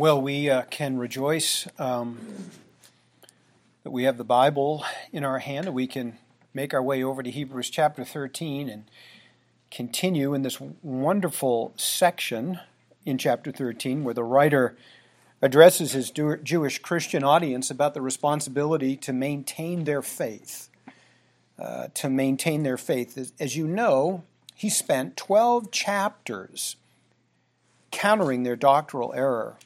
Well, we uh, can rejoice um, that we have the Bible in our hand and we can make our way over to Hebrews chapter 13 and continue in this wonderful section in chapter 13 where the writer addresses his Jewish Christian audience about the responsibility to maintain their faith. Uh, to maintain their faith. As, you know, he spent 12 chapters countering their doctrinal error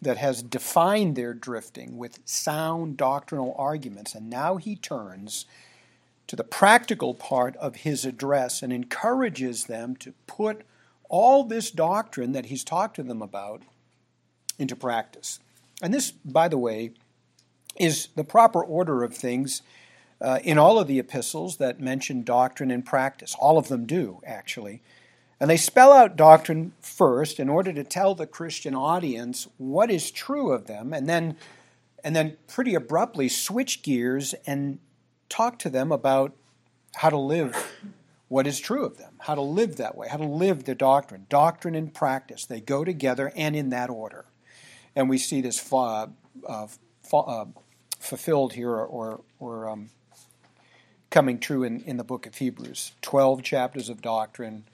that has defined their drifting with sound doctrinal arguments. And now he turns to the practical part of his address and encourages them to put all this doctrine that he's talked to them about into practice. And this, by the way, is the proper order of things uh, in all of the epistles that mention doctrine and practice. All of them do, actually. And they spell out doctrine first in order to tell the Christian audience what is true of them, and then, and then pretty abruptly switch gears and talk to them about how to live what is true of them, how to live that way, how to live the doctrine. Doctrine and practice, they go together and in that order. And we see this uh, uh, fulfilled here or, or um, coming true in, in the book of Hebrews. Twelve chapters of doctrine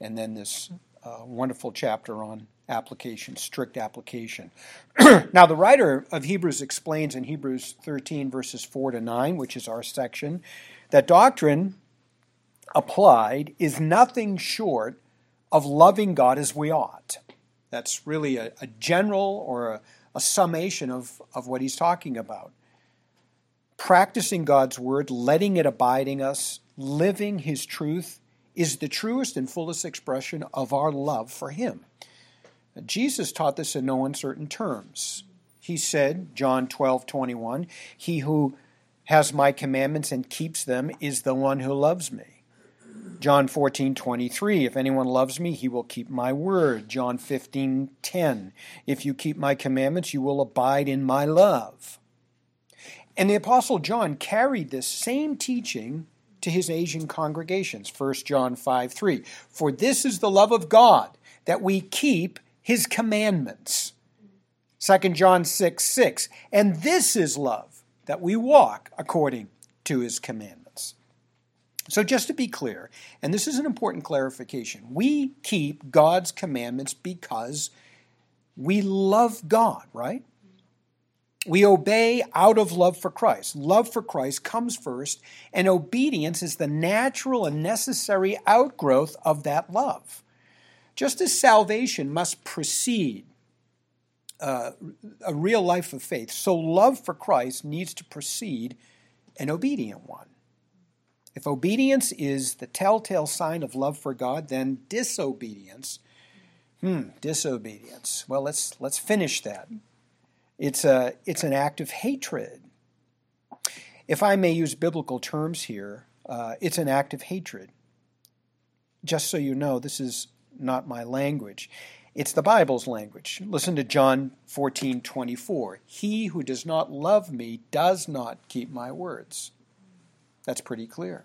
and then this uh, wonderful chapter on application, strict application. now, the writer of Hebrews explains in Hebrews 13, verses 4 to 9, which is our section, that doctrine applied is nothing short of loving God as we ought. That's really a, a general or a, a summation of, of what he's talking about. Practicing God's word, letting it abide in us, living his truth is the truest and fullest expression of our love for Him. Jesus taught this in no uncertain terms. He said, John 12, 21, He who has my commandments and keeps them is the one who loves me. John 14, 23, If anyone loves me, he will keep my word. John 15, 10, If you keep my commandments, you will abide in my love. And the Apostle John carried this same teaching to his Asian congregations. 1 John 5 3. For this is the love of God, that we keep his commandments. 2 John 6 6. And this is love, that we walk according to his commandments. So, just to be clear, and this is an important clarification, we keep God's commandments because we love God, right? We obey out of love for Christ. Love for Christ comes first, and obedience is the natural and necessary outgrowth of that love. Just as salvation must precede uh, a real life of faith, so love for Christ needs to precede an obedient one. If obedience is the telltale sign of love for God, then disobedience, hmm, disobedience. Well, let's let's finish that. It's, a, it's an act of hatred. If I may use biblical terms here, uh, it's an act of hatred. Just so you know, this is not my language. It's the Bible's language. Listen to John 14 24. He who does not love me does not keep my words. That's pretty clear.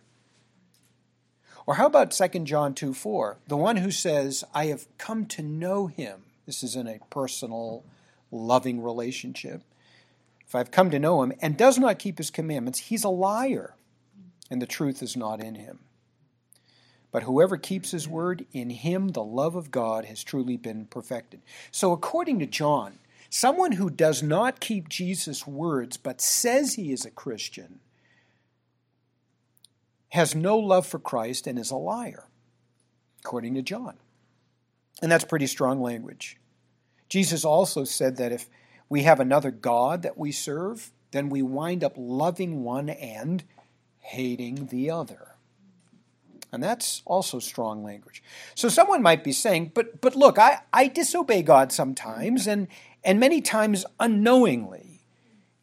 Or how about 2 John 2 4? The one who says, I have come to know him. This is in a personal loving relationship. If I've come to know him and does not keep his commandments, he's a liar, and the truth is not in him. But whoever keeps his word, in him the love of God has truly been perfected. So, according to John, someone who does not keep Jesus' words but says he is a Christian has no love for Christ and is a liar, according to John. And that's pretty strong language. Jesus also said that if we have another God that we serve, then we wind up loving one and hating the other. And that's also strong language. So someone might be saying, but but look, I, I disobey God sometimes and and many times unknowingly.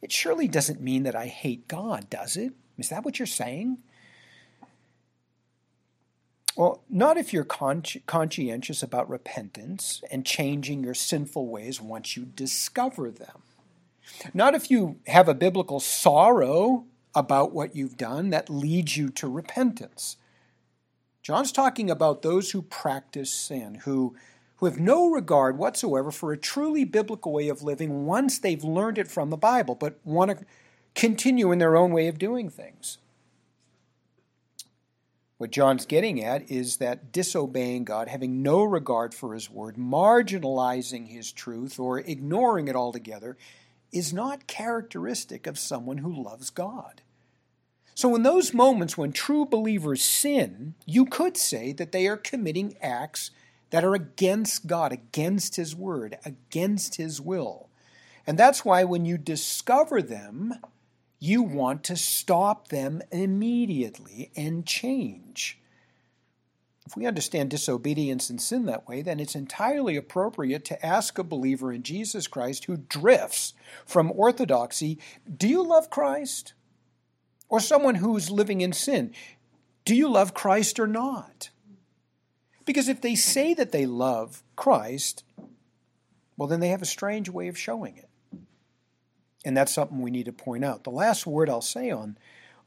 It surely doesn't mean that I hate God, does it? Is that what you're saying? Well, not if you're consci- conscientious about repentance and changing your sinful ways once you discover them. Not if you have a biblical sorrow about what you've done that leads you to repentance. John's talking about those who practice sin, who, who have no regard whatsoever for a truly biblical way of living once they've learned it from the Bible, but want to continue in their own way of doing things. What John's getting at is that disobeying God, having no regard for His Word, marginalizing His truth, or ignoring it altogether, is not characteristic of someone who loves God. So, in those moments when true believers sin, you could say that they are committing acts that are against God, against His Word, against His will. And that's why when you discover them, you want to stop them immediately and change. If we understand disobedience and sin that way, then it's entirely appropriate to ask a believer in Jesus Christ who drifts from orthodoxy Do you love Christ? Or someone who's living in sin Do you love Christ or not? Because if they say that they love Christ, well, then they have a strange way of showing it. And that's something we need to point out. The last word I'll say on,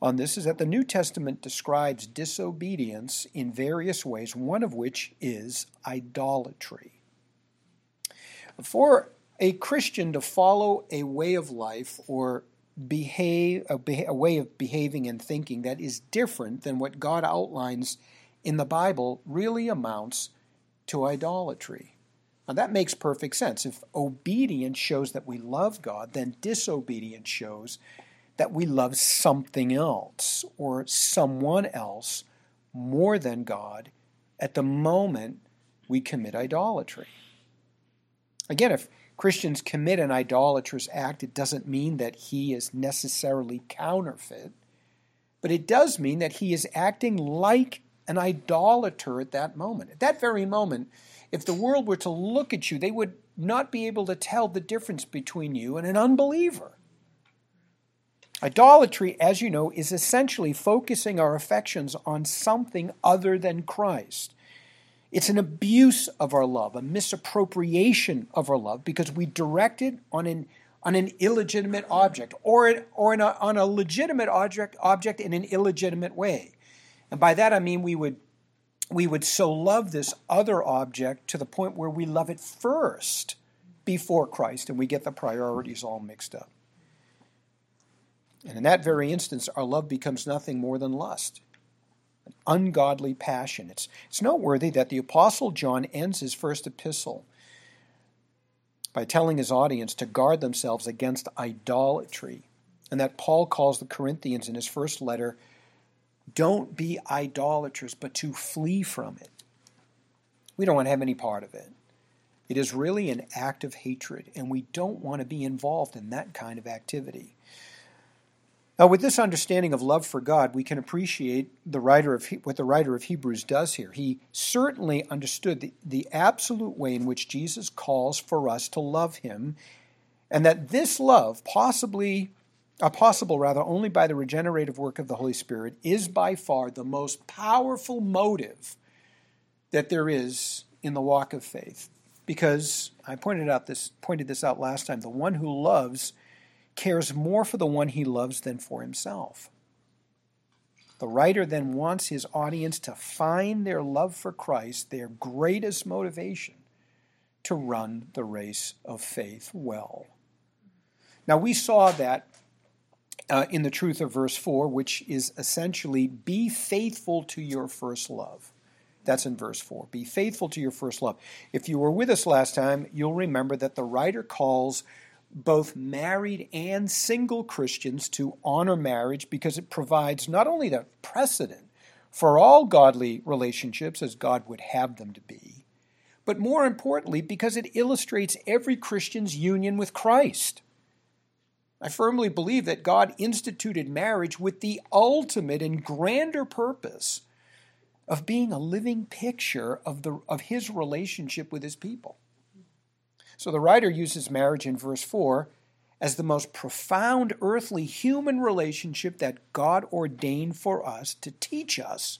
on this is that the New Testament describes disobedience in various ways, one of which is idolatry. For a Christian to follow a way of life or behave a, a, way of behaving and thinking that is different than what God outlines in the Bible really amounts to idolatry. Now that makes perfect sense. If obedience shows that we love God, then disobedience shows that we love something else or someone else more than God at the moment we commit idolatry. Again, if Christians commit an idolatrous act, it doesn't mean that he is necessarily counterfeit, but it does mean that he is acting like an idolater at that moment. At that very moment, if the world were to look at you, they would not be able to tell the difference between you and an unbeliever. Idolatry, as you know, is essentially focusing our affections on something other than Christ. It's an abuse of our love, a misappropriation of our love, because we direct it on an, on an illegitimate object or, or a, on a legitimate object, object in an illegitimate way. And by that I mean we would we would so love this other object to the point where we love it first before Christ and we get the priorities all mixed up. And in that very instance, our love becomes nothing more than lust, an ungodly passion. It's, it's noteworthy that the Apostle John ends his first epistle by telling his audience to guard themselves against idolatry, and that Paul calls the Corinthians in his first letter don't be idolaters, but to flee from it. We don't want to have any part of it. It is really an act of hatred, and we don't want to be involved in that kind of activity. Now, with this understanding of love for God, we can appreciate the writer of what the writer of Hebrews does here. He certainly understood the, the absolute way in which Jesus calls for us to love Him, and that this love, possibly uh, possible rather only by the regenerative work of the Holy Spirit, is by far the most powerful motive that there is in the walk of faith. Because I pointed out this pointed this out last time, the one who loves cares more for the one he loves than for himself. The writer then wants his audience to find their love for Christ their greatest motivation to run the race of faith well. Now, we saw that uh, in the truth of verse 4, which is essentially be faithful to your first love. That's in verse 4. Be faithful to your first love. If you were with us last time, you'll remember that the writer calls both married and single Christians to honor marriage because it provides not only the precedent for all godly relationships as God would have them to be, but more importantly, because it illustrates every Christian's union with Christ. I firmly believe that God instituted marriage with the ultimate and grander purpose of being a living picture of, the, of his relationship with his people. So the writer uses marriage in verse 4 as the most profound earthly human relationship that God ordained for us to teach us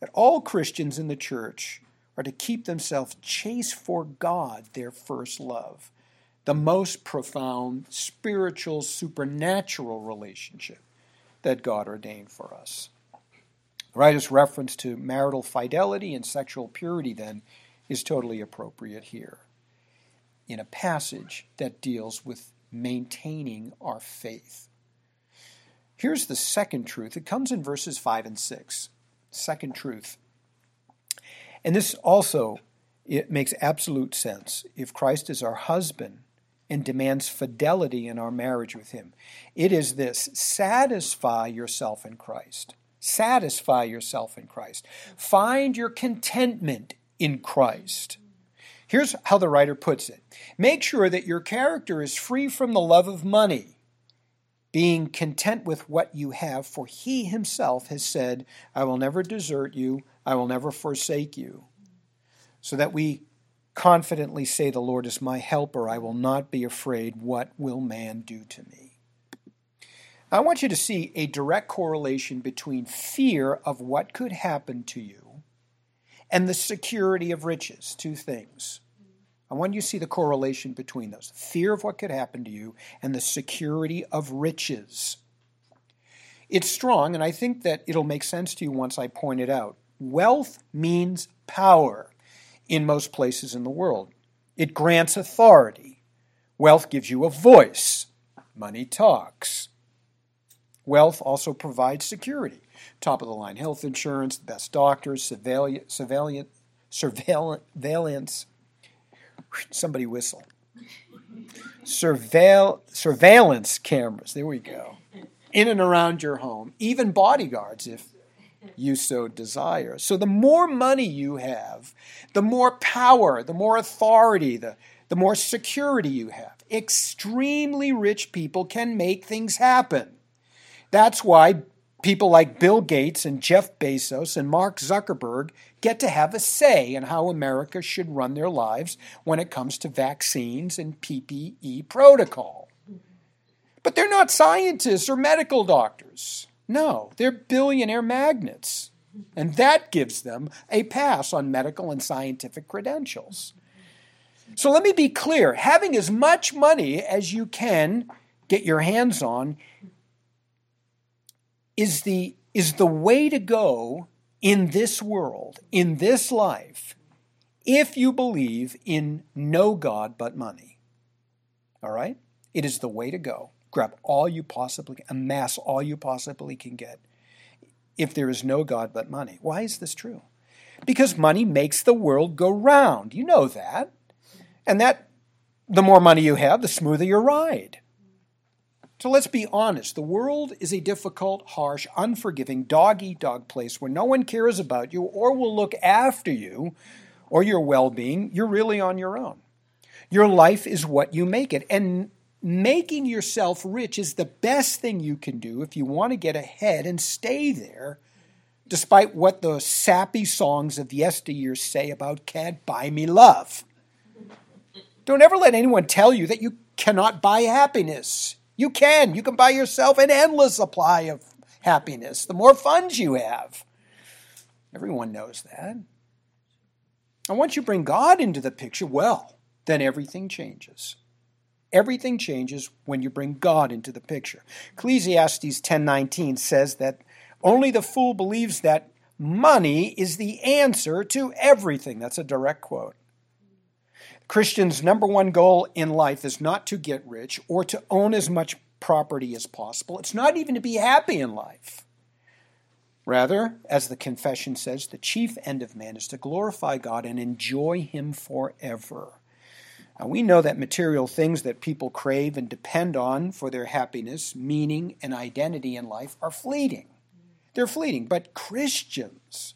that all Christians in the church are to keep themselves chaste for God, their first love the most profound spiritual, supernatural relationship that God ordained for us. The writer's reference to marital fidelity and sexual purity, then, is totally appropriate here in a passage that deals with maintaining our faith. Here's the second truth. It comes in verses 5 and 6. Second truth. And this also it makes absolute sense if Christ is our husband and demands fidelity in our marriage with him. It is this satisfy yourself in Christ. Satisfy yourself in Christ. Find your contentment in Christ. Here's how the writer puts it Make sure that your character is free from the love of money, being content with what you have, for he himself has said, I will never desert you, I will never forsake you. So that we confidently say, The Lord is my helper, I will not be afraid. What will man do to me? I want you to see a direct correlation between fear of what could happen to you and the security of riches. Two things. I want you to see the correlation between those fear of what could happen to you and the security of riches. It's strong, and I think that it'll make sense to you once I point it out. Wealth means power in most places in the world, it grants authority. Wealth gives you a voice, money talks. Wealth also provides security. Top of the line health insurance, best doctors, surveillance, surveillance, somebody whistle. Surveil, surveillance cameras, there we go, in and around your home, even bodyguards if you so desire. So the more money you have, the more power, the more authority, the, the more security you have. Extremely rich people can make things happen. That's why people like Bill Gates and Jeff Bezos and Mark Zuckerberg get to have a say in how America should run their lives when it comes to vaccines and PPE protocol. But they're not scientists or medical doctors. No, they're billionaire magnates. And that gives them a pass on medical and scientific credentials. So let me be clear having as much money as you can get your hands on is the, is the way to go in this world, in this life, if you believe in no God but money. All right? It is the way to go. Grab all you possibly amass all you possibly can get if there is no God but money. Why is this true? Because money makes the world go round. You know that. And that the more money you have, the smoother your ride. So let's be honest. The world is a difficult, harsh, unforgiving, dog eat dog place where no one cares about you or will look after you or your well being. You're really on your own. Your life is what you make it. And making yourself rich is the best thing you can do if you want to get ahead and stay there, despite what the sappy songs of yesteryear say about can't buy me love. Don't ever let anyone tell you that you cannot buy happiness. You can. You can buy yourself an endless supply of happiness the more funds you have. Everyone knows that. And once you bring God into the picture, well, then everything changes. Everything changes when you bring God into the picture. Ecclesiastes 10:19 says that only the fool believes that money is the answer to everything. That's a direct quote. Christians' number one goal in life is not to get rich or to own as much property as possible. It's not even to be happy in life. Rather, as the confession says, the chief end of man is to glorify God and enjoy Him forever. We know that material things that people crave and depend on for their happiness, meaning, and identity in life are fleeting. They're fleeting. But Christians,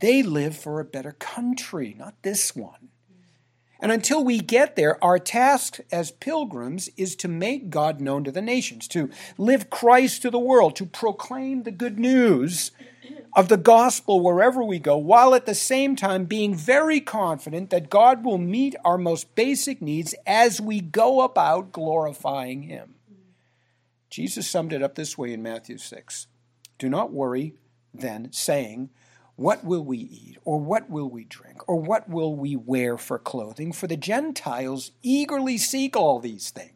they live for a better country, not this one. And until we get there, our task as pilgrims is to make God known to the nations, to live Christ to the world, to proclaim the good news of the gospel wherever we go, while at the same time being very confident that God will meet our most basic needs as we go about glorifying Him. Jesus summed it up this way in Matthew 6 Do not worry then, saying, what will we eat? Or what will we drink? Or what will we wear for clothing? For the Gentiles eagerly seek all these things.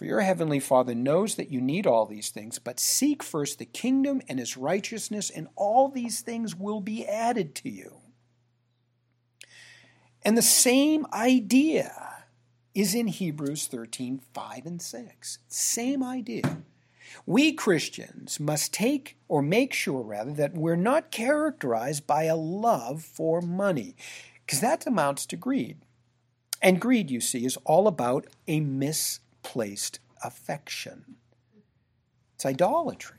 For your heavenly Father knows that you need all these things, but seek first the kingdom and his righteousness, and all these things will be added to you. And the same idea is in Hebrews 13 5 and 6. Same idea. We Christians must take or make sure, rather, that we're not characterized by a love for money, because that amounts to greed. And greed, you see, is all about a misplaced affection. It's idolatry.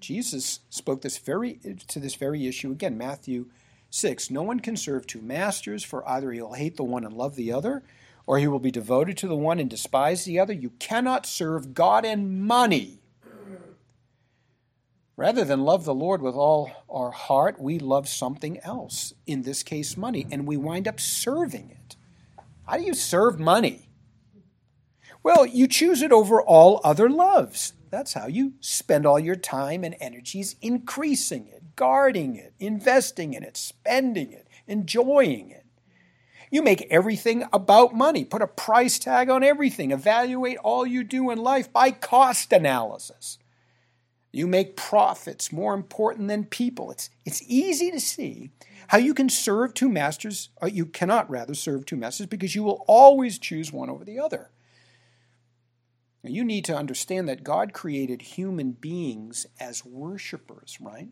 Jesus spoke this very to this very issue again, Matthew 6. No one can serve two masters, for either he'll hate the one and love the other, or he will be devoted to the one and despise the other. You cannot serve God and money. Rather than love the Lord with all our heart, we love something else, in this case, money, and we wind up serving it. How do you serve money? Well, you choose it over all other loves. That's how you spend all your time and energies increasing it, guarding it, investing in it, spending it, enjoying it. You make everything about money, put a price tag on everything, evaluate all you do in life by cost analysis. You make profits more important than people. It's, it's easy to see how you can serve two masters, or you cannot rather serve two masters because you will always choose one over the other. Now, you need to understand that God created human beings as worshipers, right?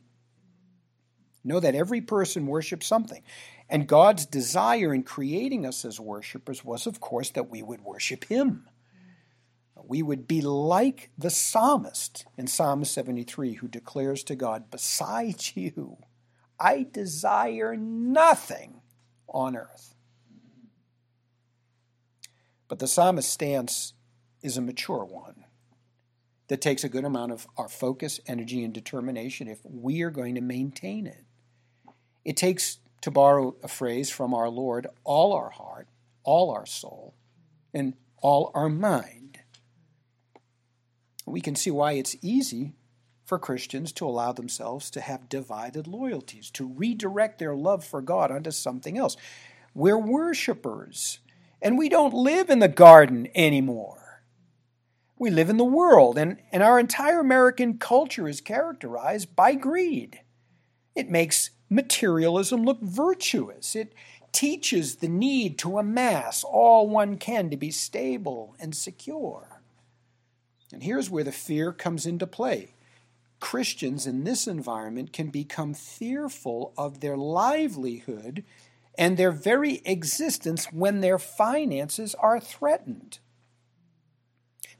Know that every person worships something. And God's desire in creating us as worshipers was, of course, that we would worship Him. We would be like the psalmist in Psalm 73, who declares to God, Besides you, I desire nothing on earth. But the psalmist stance is a mature one that takes a good amount of our focus, energy, and determination if we are going to maintain it. It takes, to borrow a phrase from our Lord, all our heart, all our soul, and all our mind. We can see why it's easy for Christians to allow themselves to have divided loyalties, to redirect their love for God onto something else. We're worshipers, and we don't live in the garden anymore. We live in the world, and, and our entire American culture is characterized by greed. It makes materialism look virtuous. It teaches the need to amass all one can to be stable and secure. And here's where the fear comes into play. Christians in this environment can become fearful of their livelihood and their very existence when their finances are threatened.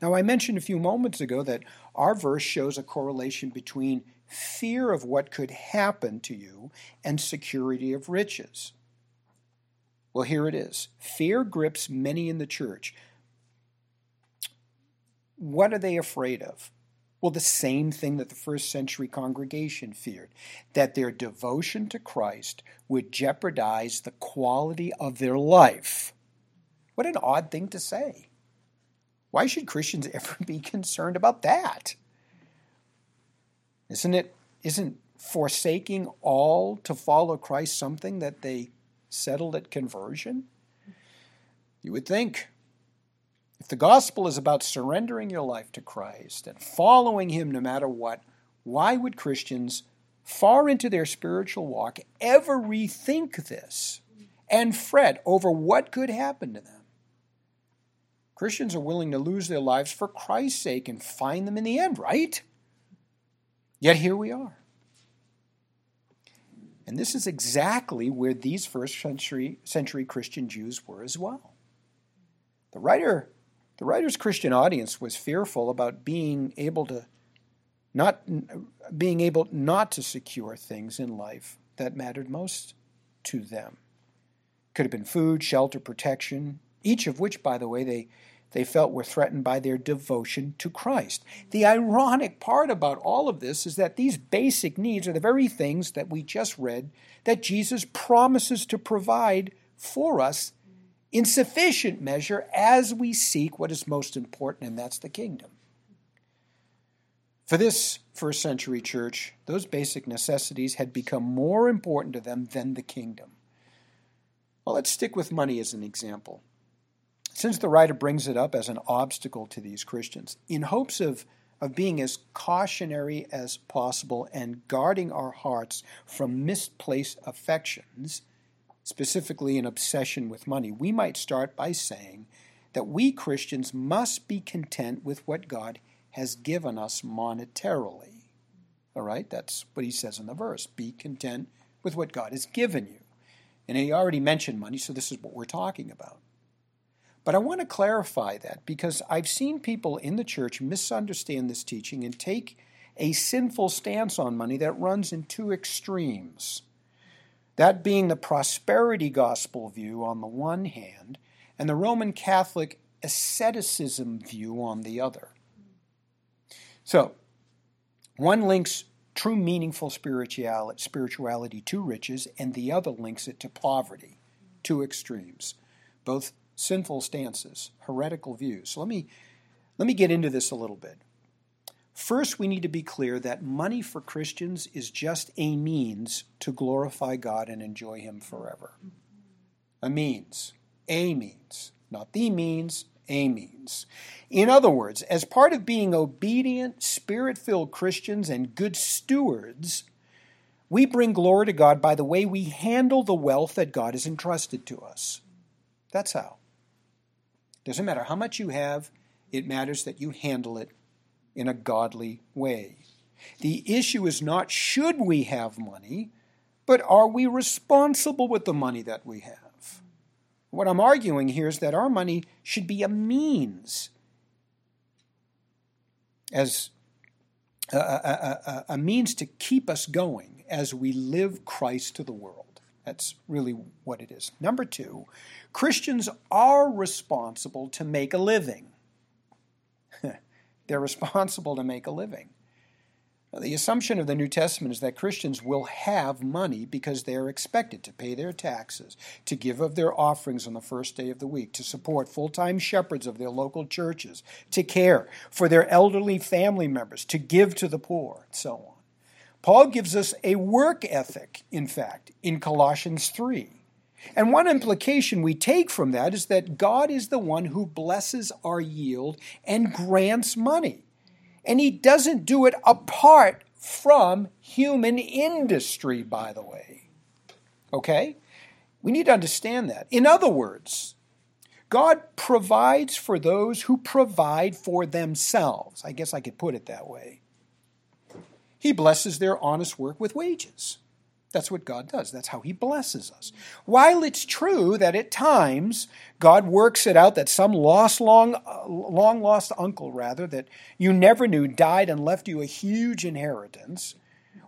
Now, I mentioned a few moments ago that our verse shows a correlation between fear of what could happen to you and security of riches. Well, here it is. Fear grips many in the church. What are they afraid of? Well, the same thing that the first century congregation feared that their devotion to Christ would jeopardize the quality of their life. What an odd thing to say. Why should Christians ever be concerned about that? Isn't it isn't forsaking all to follow Christ something that they settled at conversion? You would think if the gospel is about surrendering your life to Christ and following him no matter what, why would Christians far into their spiritual walk ever rethink this and fret over what could happen to them? Christians are willing to lose their lives for Christ's sake and find them in the end, right? Yet here we are. And this is exactly where these first century, century Christian Jews were as well. The writer, the writer's Christian audience was fearful about being able to not being able not to secure things in life that mattered most to them. Could have been food, shelter, protection, each of which, by the way, they, they felt were threatened by their devotion to Christ. The ironic part about all of this is that these basic needs are the very things that we just read that Jesus promises to provide for us in sufficient measure as we seek what is most important, and that's the kingdom. For this first century church, those basic necessities had become more important to them than the kingdom. Well, let's stick with money as an example since the writer brings it up as an obstacle to these Christians, in hopes of, of being as cautionary as possible and guarding our hearts from misplaced affections, specifically an obsession with money, we might start by saying that we Christians must be content with what God has given us monetarily. All right, that's what he says in the verse. Be content with what God has given you. And he already mentioned money, so this is what we're talking about. But I want to clarify that because I've seen people in the church misunderstand this teaching and take a sinful stance on money that runs in two extremes. That being the prosperity gospel view on the one hand, and the Roman Catholic asceticism view on the other. So, one links true meaningful spirituality, spirituality to riches, and the other links it to poverty, two extremes, both sinful stances, heretical views. So let me, let me get into this a little bit. First, we need to be clear that money for Christians is just a means to glorify God and enjoy Him forever. A means, a means, not the means, a means. In other words, as part of being obedient, spirit filled Christians and good stewards, we bring glory to God by the way we handle the wealth that God has entrusted to us. That's how. Doesn't matter how much you have, it matters that you handle it in a godly way. The issue is not should we have money, but are we responsible with the money that we have? What I'm arguing here is that our money should be a means, as a, a, a, a means to keep us going as we live Christ to the world. That's really what it is. Number two, Christians are responsible to make a living. They're responsible to make a living. The assumption of the New Testament is that Christians will have money because they are expected to pay their taxes, to give of their offerings on the first day of the week, to support full time shepherds of their local churches, to care for their elderly family members, to give to the poor, and so on. Paul gives us a work ethic, in fact, in Colossians 3. And one implication we take from that is that God is the one who blesses our yield and grants money. And he doesn't do it apart from human industry, by the way. Okay? We need to understand that. In other words, God provides for those who provide for themselves. I guess I could put it that way. He blesses their honest work with wages. That's what God does. That's how He blesses us. While it's true that at times God works it out that some lost, long, long lost uncle, rather, that you never knew died and left you a huge inheritance,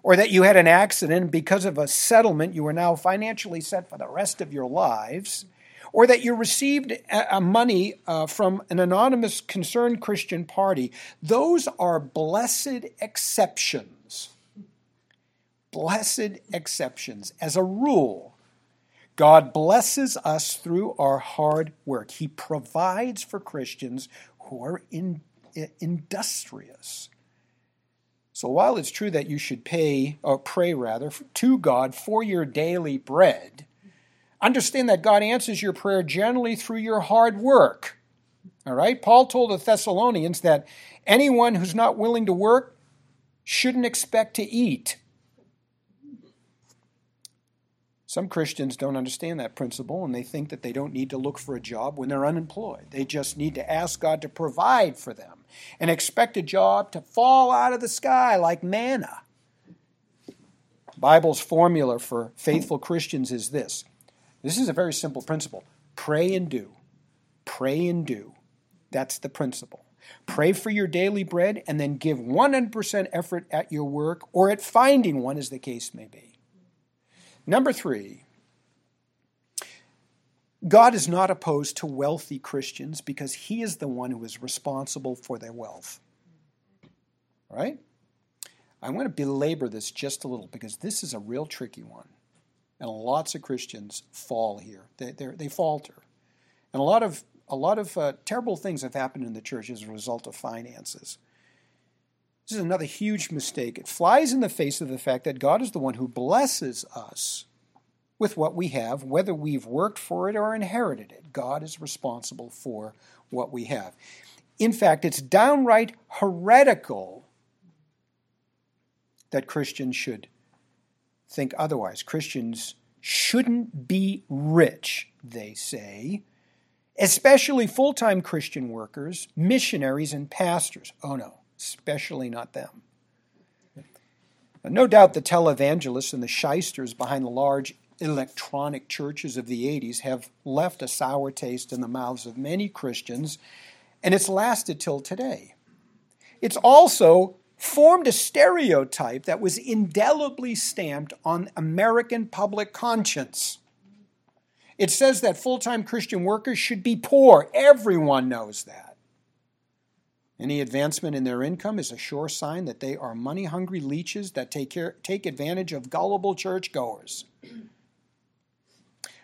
or that you had an accident and because of a settlement you are now financially set for the rest of your lives, or that you received a money uh, from an anonymous concerned Christian party, those are blessed exceptions blessed exceptions. As a rule, God blesses us through our hard work. He provides for Christians who are in, industrious. So while it's true that you should pay, or pray rather, to God for your daily bread, understand that God answers your prayer generally through your hard work. All right? Paul told the Thessalonians that anyone who's not willing to work shouldn't expect to eat. Some Christians don't understand that principle and they think that they don't need to look for a job when they're unemployed. They just need to ask God to provide for them and expect a job to fall out of the sky like manna. Bible's formula for faithful Christians is this. This is a very simple principle. Pray and do. Pray and do. That's the principle. Pray for your daily bread and then give 100% effort at your work or at finding one, as the case may be. Number three, God is not opposed to wealthy Christians because he is the one who is responsible for their wealth. Right? I want to belabor this just a little because this is a real tricky one. And lots of Christians fall here. They, they falter. And a lot of, a lot of uh, terrible things have happened in the church as a result of finances. This is another huge mistake. It flies in the face of the fact that God is the one who blesses us with what we have, whether we've worked for it or inherited it. God is responsible for what we have. In fact, it's downright heretical that Christians should think otherwise. Christians shouldn't be rich, they say, especially full time Christian workers, missionaries, and pastors. Oh no, especially not them. No doubt the televangelists and the shysters behind the large electronic churches of the 80s have left a sour taste in the mouths of many Christians, and it's lasted till today. It's also formed a stereotype that was indelibly stamped on American public conscience. It says that full time Christian workers should be poor. Everyone knows that. Any advancement in their income is a sure sign that they are money hungry leeches that take, care, take advantage of gullible churchgoers.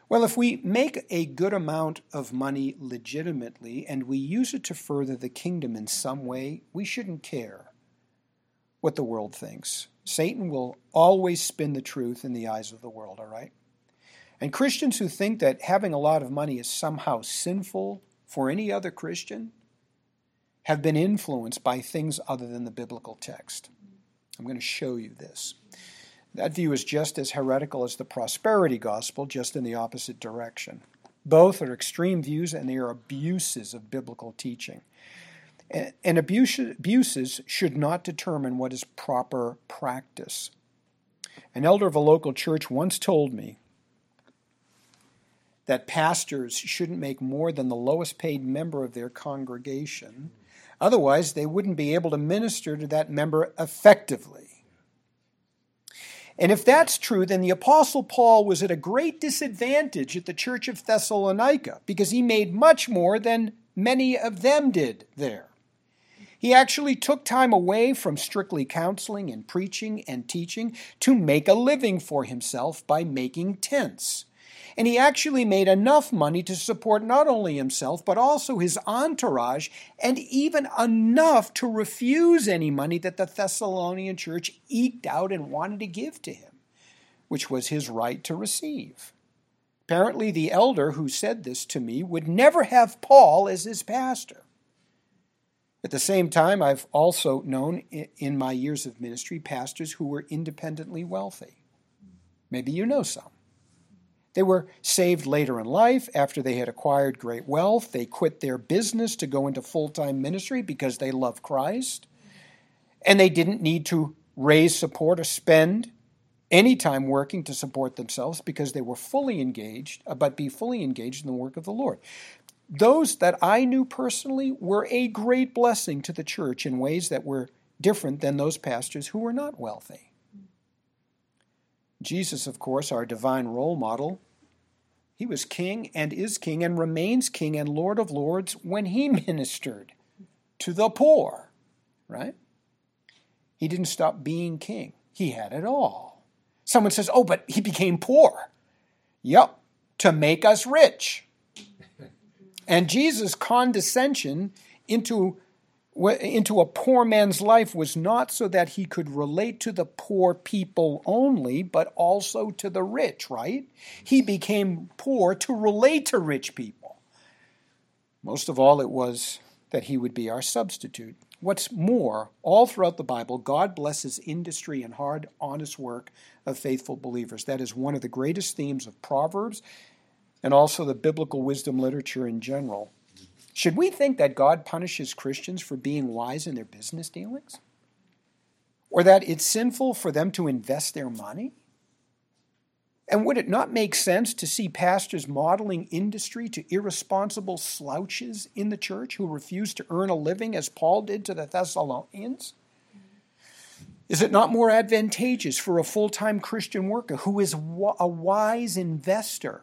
Well, if we make a good amount of money legitimately and we use it to further the kingdom in some way, we shouldn't care what the world thinks. Satan will always spin the truth in the eyes of the world, all right? And Christians who think that having a lot of money is somehow sinful for any other Christian have been influenced by things other than the biblical text. I'm going to show you this. That view is just as heretical as the prosperity gospel, just in the opposite direction. Both are extreme views and they are abuses of biblical teaching. And abuses should not determine what is proper practice. An elder of a local church once told me that pastors shouldn't make more than the lowest paid member of their congregation. Otherwise, they wouldn't be able to minister to that member effectively. And if that's true, then the Apostle Paul was at a great disadvantage at the church of Thessalonica because he made much more than many of them did there. He actually took time away from strictly counseling and preaching and teaching to make a living for himself by making tents and he actually made enough money to support not only himself, but also his entourage, and even enough to refuse any money that the Thessalonian church eked out and wanted to give to him, which was his right to receive. Apparently, the elder who said this to me would never have Paul as his pastor. At the same time, I've also known in my years of ministry pastors who were independently wealthy. Maybe you know some. They were saved later in life after they had acquired great wealth. They quit their business to go into full time ministry because they love Christ. And they didn't need to raise support or spend any time working to support themselves because they were fully engaged, uh, but be fully engaged in the work of the Lord. Those that I knew personally were a great blessing to the church in ways that were different than those pastors who were not wealthy. Jesus, of course, our divine role model, he was king and is king and remains king and Lord of Lords when he ministered to the poor, right? He didn't stop being king, he had it all. Someone says, Oh, but he became poor. Yep, to make us rich. And Jesus' condescension into into a poor man's life was not so that he could relate to the poor people only, but also to the rich, right? He became poor to relate to rich people. Most of all, it was that he would be our substitute. What's more, all throughout the Bible, God blesses industry and hard, honest work of faithful believers. That is one of the greatest themes of Proverbs and also the biblical wisdom literature in general. Should we think that God punishes Christians for being wise in their business dealings? Or that it's sinful for them to invest their money? And would it not make sense to see pastors modeling industry to irresponsible slouches in the church who refuse to earn a living as Paul did to the Thessalonians? Is it not more advantageous for a full time Christian worker who is a wise investor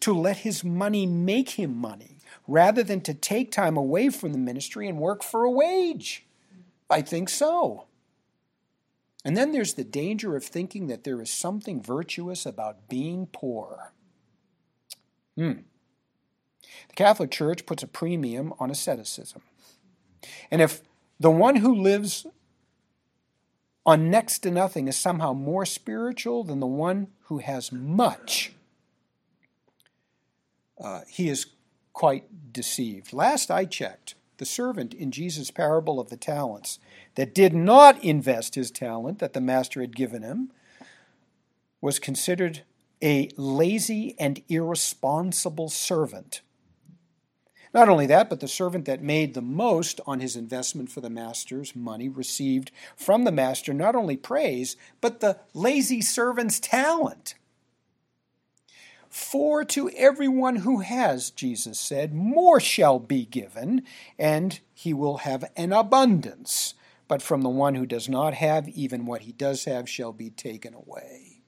to let his money make him money rather than to take time away from the ministry and work for a wage? I think so. And then there's the danger of thinking that there is something virtuous about being poor. Hmm. The Catholic Church puts a premium on asceticism. And if the one who lives on next to nothing is somehow more spiritual than the one who has much, uh, he is quite deceived. Last I checked, the servant in Jesus' parable of the talents that did not invest his talent that the master had given him was considered a lazy and irresponsible servant. Not only that, but the servant that made the most on his investment for the master's money received from the master not only praise, but the lazy servant's talent. For to everyone who has, Jesus said, more shall be given, and he will have an abundance. But from the one who does not have, even what he does have shall be taken away.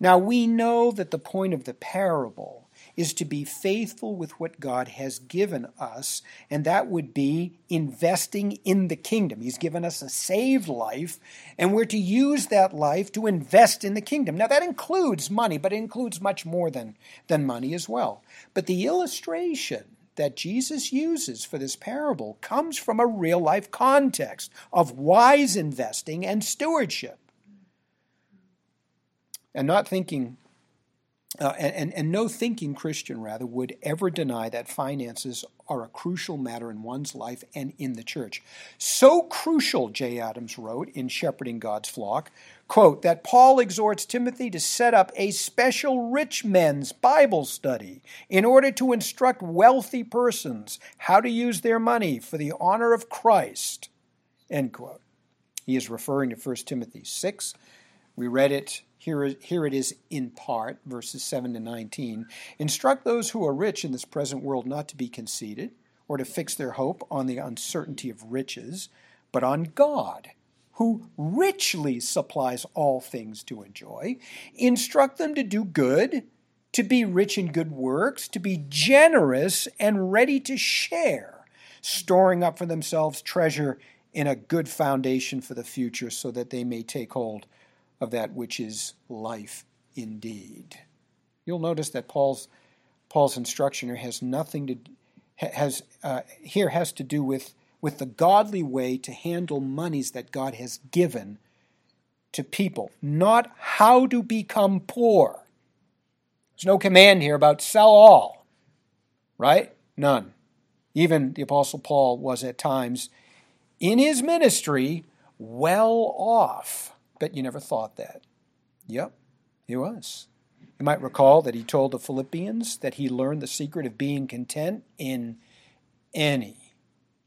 Now we know that the point of the parable is to be faithful with what God has given us, and that would be investing in the kingdom. He's given us a saved life, and we're to use that life to invest in the kingdom. Now, that includes money, but it includes much more than, than money as well. But the illustration that Jesus uses for this parable comes from a real life context of wise investing and stewardship. And not thinking uh, and, and no thinking Christian, rather, would ever deny that finances are a crucial matter in one's life and in the church. So crucial, Jay Adams wrote in Shepherding God's Flock, quote, that Paul exhorts Timothy to set up a special rich men's Bible study in order to instruct wealthy persons how to use their money for the honor of Christ, end quote. He is referring to 1 Timothy 6. We read it here, here it is in part, verses 7 to 19. Instruct those who are rich in this present world not to be conceited, or to fix their hope on the uncertainty of riches, but on God, who richly supplies all things to enjoy. Instruct them to do good, to be rich in good works, to be generous and ready to share, storing up for themselves treasure in a good foundation for the future so that they may take hold of that which is life indeed. You'll notice that Paul's Paul's instruction here has nothing to has uh, here has to do with with the godly way to handle monies that God has given to people, not how to become poor. There's no command here about sell all, right? None. Even the Apostle Paul was at times in his ministry well off. Bet you never thought that. Yep, he was. You might recall that he told the Philippians that he learned the secret of being content in any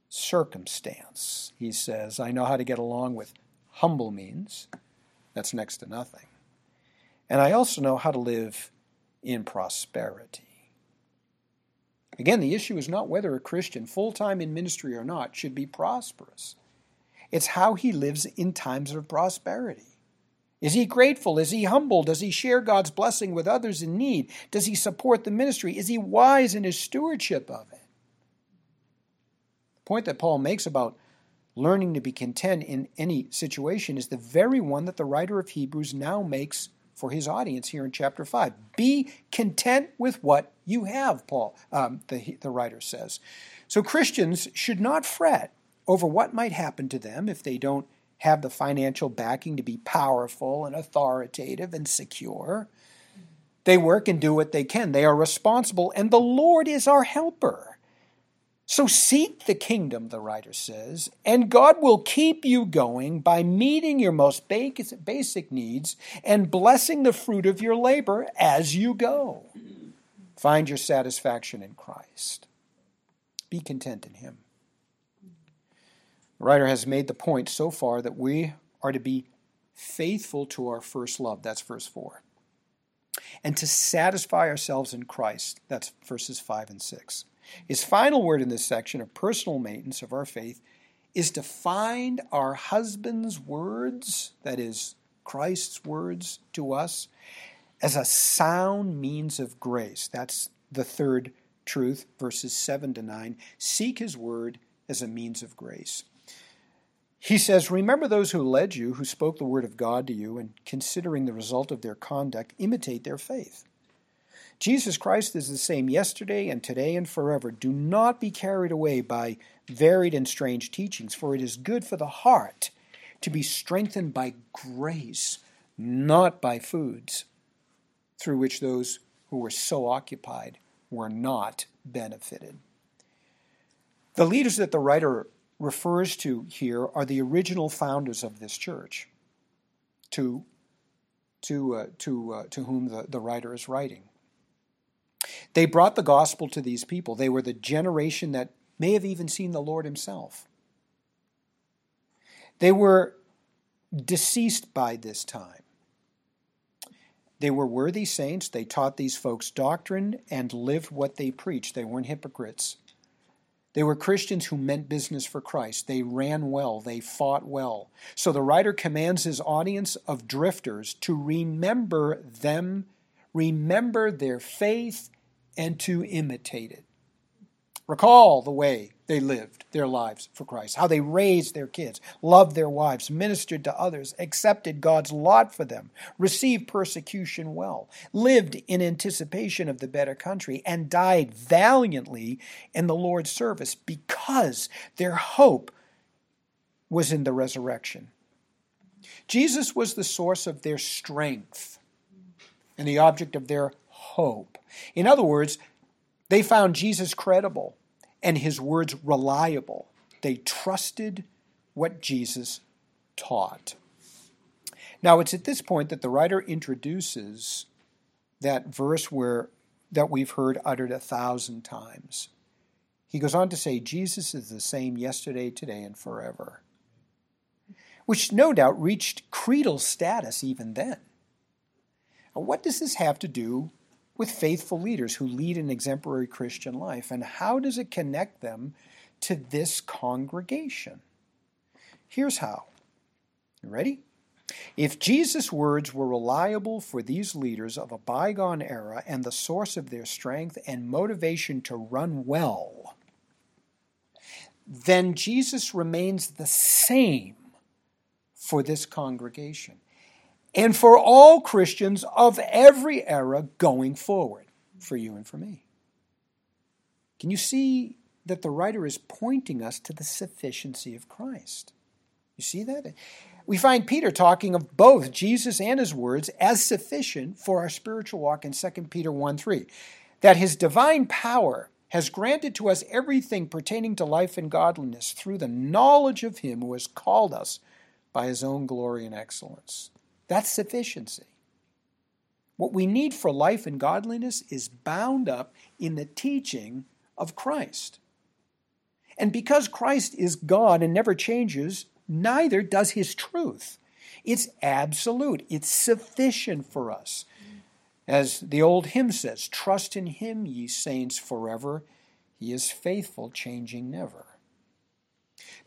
circumstance. He says, I know how to get along with humble means. That's next to nothing. And I also know how to live in prosperity. Again, the issue is not whether a Christian, full time in ministry or not, should be prosperous. It's how he lives in times of prosperity. Is he grateful? Is he humble? Does he share God's blessing with others in need? Does he support the ministry? Is he wise in his stewardship of it? The point that Paul makes about learning to be content in any situation is the very one that the writer of Hebrews now makes for his audience here in chapter 5. Be content with what you have, Paul, um, the, the writer says. So Christians should not fret over what might happen to them if they don't have the financial backing to be powerful and authoritative and secure. They work and do what they can. They are responsible, and the Lord is our helper. So seek the kingdom, the writer says, and God will keep you going by meeting your most basic needs and blessing the fruit of your labor as you go. Find your satisfaction in Christ. Be content in Him. The writer has made the point so far that we are to be faithful to our first love. That's verse 4. And to satisfy ourselves in Christ. That's verses 5 and 6. His final word in this section of personal maintenance of our faith is to find our husband's words, that is, Christ's words to us, as a sound means of grace. That's the third truth, verses 7 to 9. Seek his word as a means of grace. He says, Remember those who led you, who spoke the word of God to you, and considering the result of their conduct, imitate their faith. Jesus Christ is the same yesterday and today and forever. Do not be carried away by varied and strange teachings, for it is good for the heart to be strengthened by grace, not by foods, through which those who were so occupied were not benefited. The leaders that the writer refers to here are the original founders of this church. To to, uh, to, uh, to whom the, the writer is writing. They brought the gospel to these people. They were the generation that may have even seen the Lord himself. They were deceased by this time. They were worthy saints. They taught these folks doctrine and lived what they preached. They weren't hypocrites. They were Christians who meant business for Christ. They ran well. They fought well. So the writer commands his audience of drifters to remember them, remember their faith, and to imitate it. Recall the way they lived their lives for Christ, how they raised their kids, loved their wives, ministered to others, accepted God's lot for them, received persecution well, lived in anticipation of the better country, and died valiantly in the Lord's service because their hope was in the resurrection. Jesus was the source of their strength and the object of their hope. In other words, they found Jesus credible and his words reliable. They trusted what Jesus taught. Now, it's at this point that the writer introduces that verse where that we've heard uttered a thousand times. He goes on to say, Jesus is the same yesterday, today, and forever, which no doubt reached creedal status even then. Now, what does this have to do with faithful leaders who lead an exemplary Christian life. And how does it connect them to this congregation? Here's how. You ready? If Jesus' words were reliable for these leaders of a bygone era and the source of their strength and motivation to run well, then Jesus remains the same for this congregation and for all Christians of every era going forward, for you and for me. Can you see that the writer is pointing us to the sufficiency of Christ? You see that? We find Peter talking of both Jesus and his words as sufficient for our spiritual walk in 2 Peter 1 3. That his divine power has granted to us everything pertaining to life and godliness through the knowledge of him who has called us by his own glory and excellence. That's sufficiency. What we need for life and godliness is bound up in the teaching of Christ. And because Christ is God and never changes, neither does his truth. It's absolute, it's sufficient for us. As the old hymn says, Trust in him, ye saints, forever. He is faithful, changing never.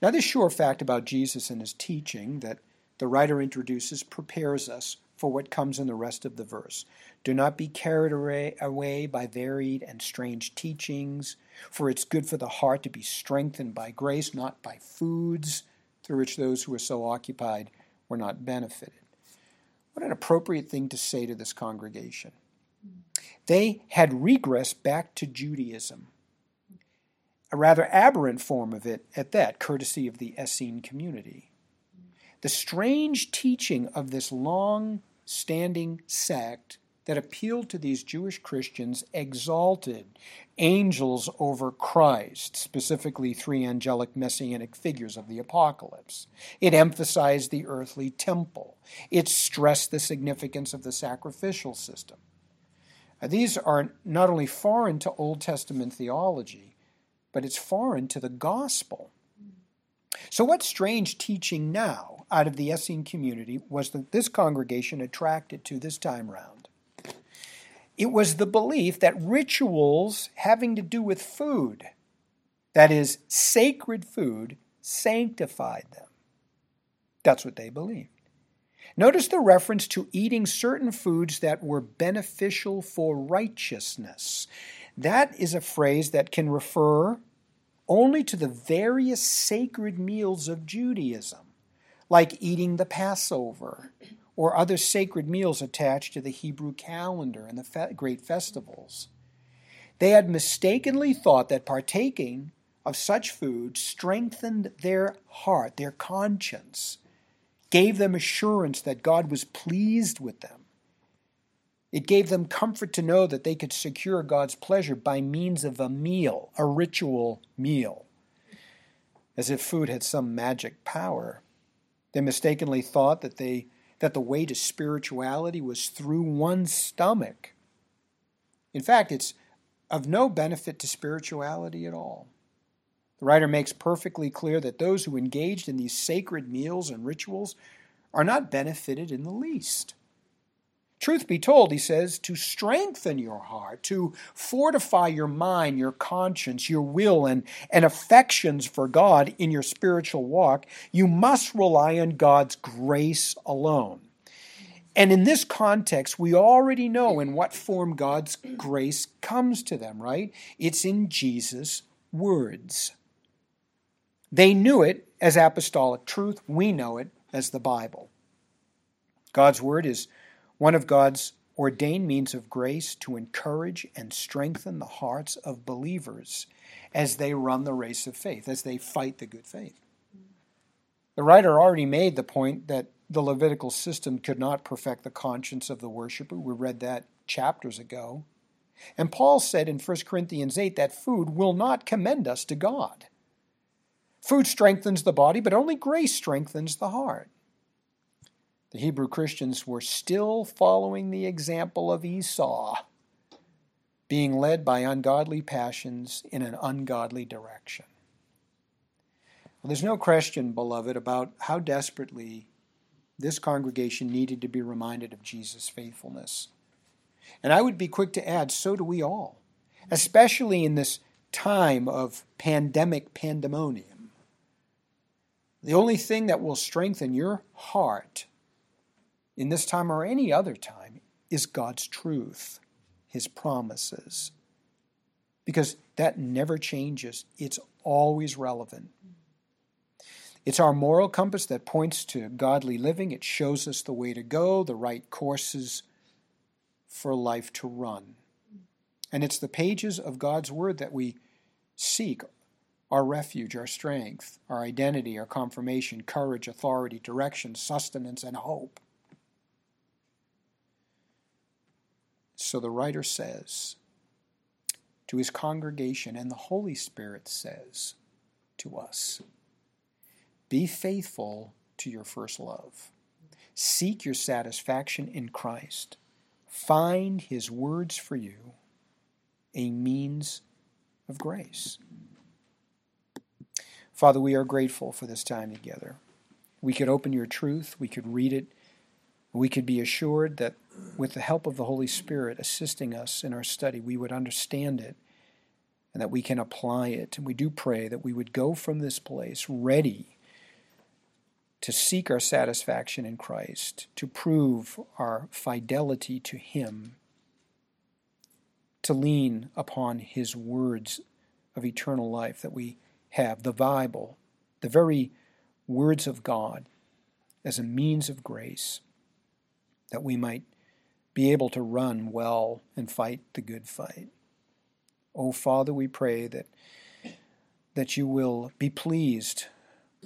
Now, this sure fact about Jesus and his teaching that the writer introduces prepares us for what comes in the rest of the verse. Do not be carried away by varied and strange teachings, for it's good for the heart to be strengthened by grace, not by foods through which those who are so occupied were not benefited. What an appropriate thing to say to this congregation. They had regressed back to Judaism, a rather aberrant form of it at that, courtesy of the Essene community. The strange teaching of this long standing sect that appealed to these Jewish Christians exalted angels over Christ, specifically three angelic messianic figures of the apocalypse. It emphasized the earthly temple. It stressed the significance of the sacrificial system. These are not only foreign to Old Testament theology, but it's foreign to the gospel. So, what strange teaching now out of the Essene community was that this congregation attracted to this time round. It was the belief that rituals having to do with food, that is, sacred food, sanctified them. That's what they believed. Notice the reference to eating certain foods that were beneficial for righteousness. That is a phrase that can refer only to the various sacred meals of Judaism like eating the Passover or other sacred meals attached to the Hebrew calendar and the fe- great festivals. They had mistakenly thought that partaking of such food strengthened their heart, their conscience, gave them assurance that God was pleased with them. It gave them comfort to know that they could secure God's pleasure by means of a meal, a ritual meal, as if food had some magic power. They mistakenly thought that they that the way to spirituality was through one's stomach. In fact, it's of no benefit to spirituality at all. The writer makes perfectly clear that those who engaged in these sacred meals and rituals are not benefited in the least. Truth be told, he says, to strengthen your heart, to fortify your mind, your conscience, your will, and, and affections for God in your spiritual walk, you must rely on God's grace alone. And in this context, we already know in what form God's grace comes to them, right? It's in Jesus' words. They knew it as apostolic truth. We know it as the Bible. God's word is one of God's ordained means of grace to encourage and strengthen the hearts of believers as they run the race of faith, as they fight the good faith. The writer already made the point that the Levitical system could not perfect the conscience of the worshiper. We read that chapters ago. And Paul said in 1 Corinthians 8 that food will not commend us to God. Food strengthens the body, but only grace strengthens the heart. The Hebrew Christians were still following the example of Esau, being led by ungodly passions in an ungodly direction. Well, there's no question, beloved, about how desperately this congregation needed to be reminded of Jesus' faithfulness. And I would be quick to add, so do we all, especially in this time of pandemic pandemonium. The only thing that will strengthen your heart in this time or any other time is God's truth, His promises. Because that never changes, it's always relevant. It's our moral compass that points to godly living. It shows us the way to go, the right courses for life to run. And it's the pages of God's Word that we seek our refuge, our strength, our identity, our confirmation, courage, authority, direction, sustenance, and hope. So the writer says to his congregation, and the Holy Spirit says to us Be faithful to your first love. Seek your satisfaction in Christ. Find his words for you a means of grace. Father, we are grateful for this time together. We could open your truth, we could read it, we could be assured that with the help of the Holy Spirit assisting us in our study, we would understand it and that we can apply it. And we do pray that we would go from this place ready to seek our satisfaction in Christ, to prove our fidelity to Him, to lean upon His words of eternal life that we have, the Bible, the very words of God, as a means of grace, that we might be able to run well and fight the good fight. Oh, Father, we pray that, that you will be pleased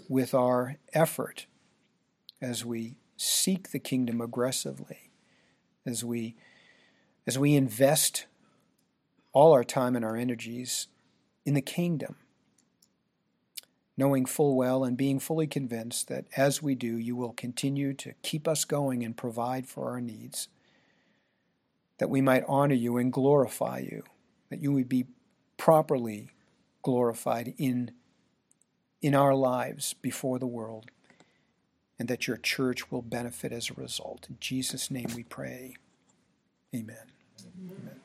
with our effort as we seek the kingdom aggressively, as we, as we invest all our time and our energies in the kingdom, knowing full well and being fully convinced that as we do, you will continue to keep us going and provide for our needs that we might honor you and glorify you, that you would be properly glorified in, in our lives before the world, and that your church will benefit as a result. In Jesus' name we pray. Amen. Amen.